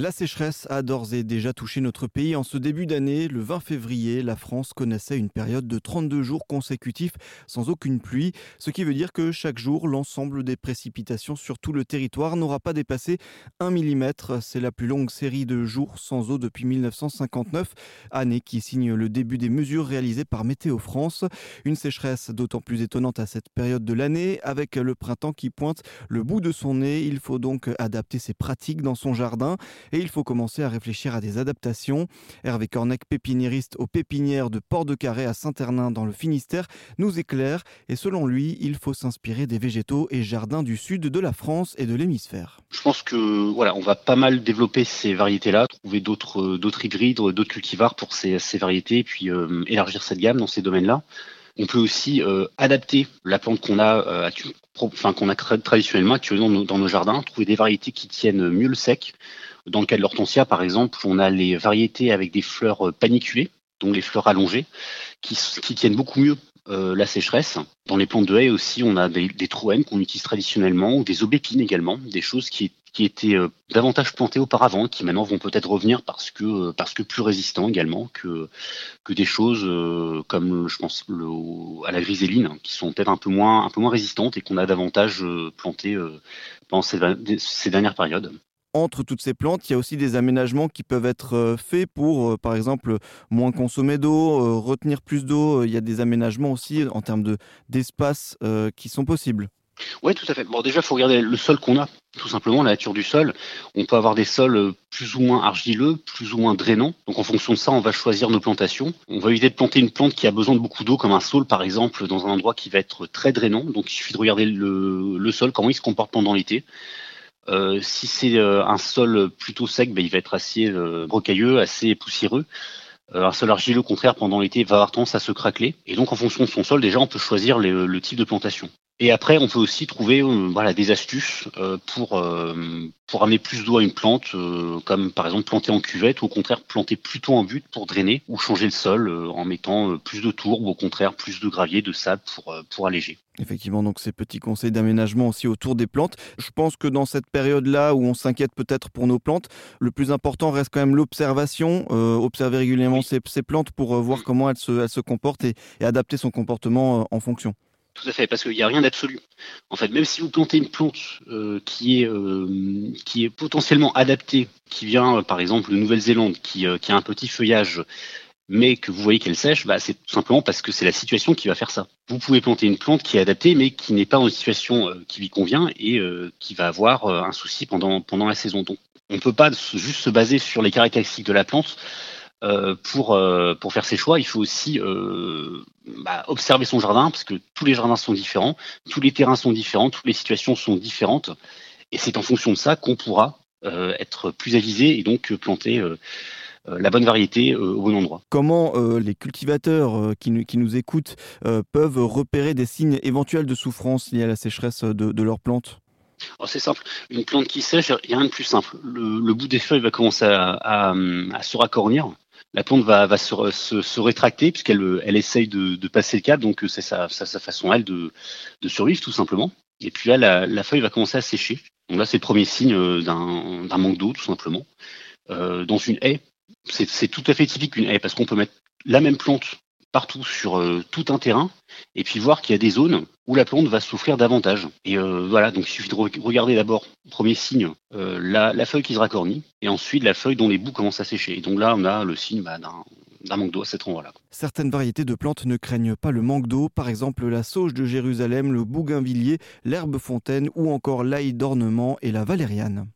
La sécheresse a d'ores et déjà touché notre pays. En ce début d'année, le 20 février, la France connaissait une période de 32 jours consécutifs sans aucune pluie, ce qui veut dire que chaque jour, l'ensemble des précipitations sur tout le territoire n'aura pas dépassé 1 mm. C'est la plus longue série de jours sans eau depuis 1959, année qui signe le début des mesures réalisées par Météo France. Une sécheresse d'autant plus étonnante à cette période de l'année, avec le printemps qui pointe le bout de son nez. Il faut donc adapter ses pratiques dans son jardin et il faut commencer à réfléchir à des adaptations. Hervé Cornec, pépiniériste aux pépinières de Port-de-Carré à Saint-Hernin dans le Finistère, nous éclaire et selon lui, il faut s'inspirer des végétaux et jardins du sud de la France et de l'hémisphère. Je pense que voilà, on va pas mal développer ces variétés-là, trouver d'autres euh, d'autres hybrides, d'autres cultivars pour ces, variétés et puis euh, élargir cette gamme dans ces domaines-là. On peut aussi euh, adapter la plante qu'on a, qu'on a traditionnellement actuellement dans nos, jardins, trouver des variétés qui tiennent mieux le sec, dans le cas de l'hortensia, par exemple, on a les variétés avec des fleurs euh, paniculées, donc les fleurs allongées, qui, tiennent beaucoup mieux euh, la sécheresse. Dans les plantes de haie aussi, on a des, des trouènes qu'on utilise traditionnellement, ou des aubépines également, des choses qui, étaient euh, davantage plantées auparavant, qui maintenant vont peut-être revenir parce que plus résistants également que des choses comme je pense à la griséline, qui sont peut-être un peu moins un peu moins résistantes et qu'on a davantage plantées pendant ces dernières périodes entre toutes ces plantes, il y a aussi des aménagements qui peuvent être euh, faits pour, euh, par exemple, moins consommer d'eau, euh, retenir plus d'eau. Il y a des aménagements aussi en termes de, d'espace qui sont possibles. Oui, tout à fait. Bon, déjà, il faut regarder le sol qu'on a, tout simplement, la nature du sol. On peut avoir des sols plus ou moins argileux, plus ou moins drainants. Donc, en fonction de ça, on va choisir nos plantations. On va éviter de planter une plante qui a besoin de beaucoup d'eau, comme un saule, par exemple, dans un endroit qui va être très drainant. Donc, il suffit de regarder le, le sol, comment il se comporte pendant l'été. Euh, si c'est euh, un sol plutôt sec, ben, il va être assez euh, rocailleux, assez poussiéreux. un sol argileux, au contraire, pendant l'été, va avoir tendance à se craqueler. Et donc, en fonction de son sol, déjà, on peut choisir le type de plantation. Et après, on peut aussi trouver euh, voilà, des astuces euh, pour, euh, pour amener plus d'eau à une plante, comme par exemple planter en cuvette, ou au contraire planter plutôt en but pour drainer, ou changer le sol en mettant plus de tours, ou au contraire plus de gravier, de sable pour, pour alléger. Effectivement, donc ces petits conseils d'aménagement aussi autour des plantes. Je pense que dans cette période-là où on s'inquiète peut-être pour nos plantes, le plus important reste quand même l'observation, observer régulièrement ces, ces, plantes pour voir comment elles se, elles se comportent et, et adapter son comportement en fonction. Tout à fait, parce qu'il n'y a rien d'absolu. En fait, même si vous plantez une plante euh, qui, est, euh, qui est potentiellement adaptée, qui vient euh, par exemple de Nouvelle-Zélande, qui, a un petit feuillage, mais que vous voyez qu'elle sèche, bah, c'est tout simplement parce que c'est la situation qui va faire ça. Vous pouvez planter une plante qui est adaptée, mais qui n'est pas dans une situation qui lui convient et qui va avoir un souci pendant, pendant la saison. Donc, on ne peut pas juste se baser sur les caractéristiques de la plante euh, pour, euh, pour faire ses choix, il faut aussi euh, bah, observer son jardin, parce que tous les jardins sont différents, tous les terrains sont différents, toutes les situations sont différentes. Et c'est en fonction de ça qu'on pourra être plus avisé et donc planter la bonne variété au bon endroit. Comment les cultivateurs qui, qui, nous écoutent peuvent repérer des signes éventuels de souffrance liés à la sécheresse de, de leurs plantes? Oh, c'est simple. Une plante qui sèche, il n'y a rien de plus simple. Le, bout des feuilles va commencer à, à, à se racornir la plante va, se, rétracter puisqu'elle elle essaye de, passer le cap, donc c'est sa, sa, façon elle de, survivre tout simplement. Et puis là, la, la, feuille va commencer à sécher. Donc là, c'est le premier signe euh, d'un manque d'eau tout simplement. Euh, dans une haie, c'est tout à fait typique une haie parce qu'on peut mettre la même plante partout sur euh, tout un terrain et puis voir qu'il y a des zones où la plante va souffrir davantage. Et euh, voilà, donc il suffit de regarder d'abord, premier signe, euh, la, feuille qui se racornit et ensuite la feuille dont les bouts commencent à sécher. Et donc là, on a le signe bah, d'un manque d'eau à cet endroit-là. Certaines variétés de plantes ne craignent pas le manque d'eau, par exemple la sauge de Jérusalem, le bougainvillier, l'herbe fontaine ou encore l'ail d'ornement et la valériane.